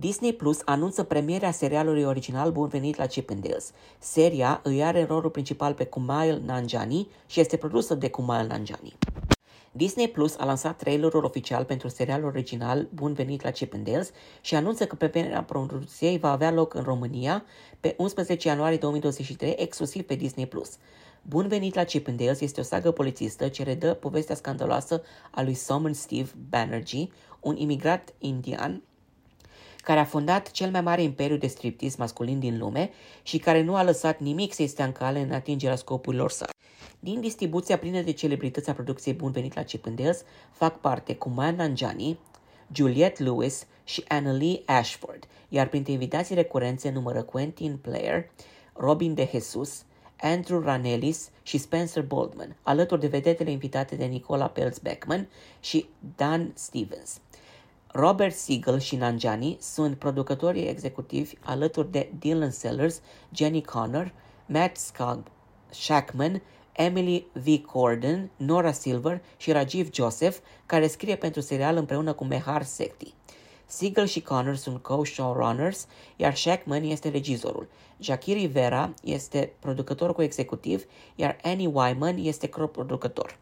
Disney Plus anunță premierea serialului original Bun venit la Chip and Dale's. Seria îi are în rolul principal pe Kumail Nanjiani și este produsă de Kumail Nanjiani. Disney Plus a lansat trailerul oficial pentru serialul original Bun venit la Chip and Dale's și anunță că premierea producției va avea loc în România pe 11 ianuarie 2023, exclusiv pe Disney Plus. Bun venit la Chip and Dale's este o sagă polițistă ce redă povestea scandaloasă a lui Simon Steve Banerjee, un imigrat indian care a fondat cel mai mare imperiu de striptease masculin din lume și care nu a lăsat nimic să-i stea în cale în atingerea scopurilor sale. Din distribuția plină de celebrități a producției Bun venit la Chip fac parte Kumail Nanjiani, Juliette Lewis și Annalie Ashford, iar printre invitații recurențe numără Quentin Player, Robin de Jesus, Andrew Ranelis și Spencer Boldman, alături de vedetele invitate de Nicola Peltz Beckman și Dan Stevens. Robert Siegel și Nanjani sunt producătorii executivi alături de Dylan Sellers, Jenny Connor, Matt Skag, Shackman, Emily V. Corden, Nora Silver și Rajiv Joseph, care scrie pentru serial împreună cu Mehar Sekti. Siegel și Connor sunt co-showrunners, iar Shackman este regizorul. Jackie Rivera este producător cu executiv, iar Annie Wyman este coproducător.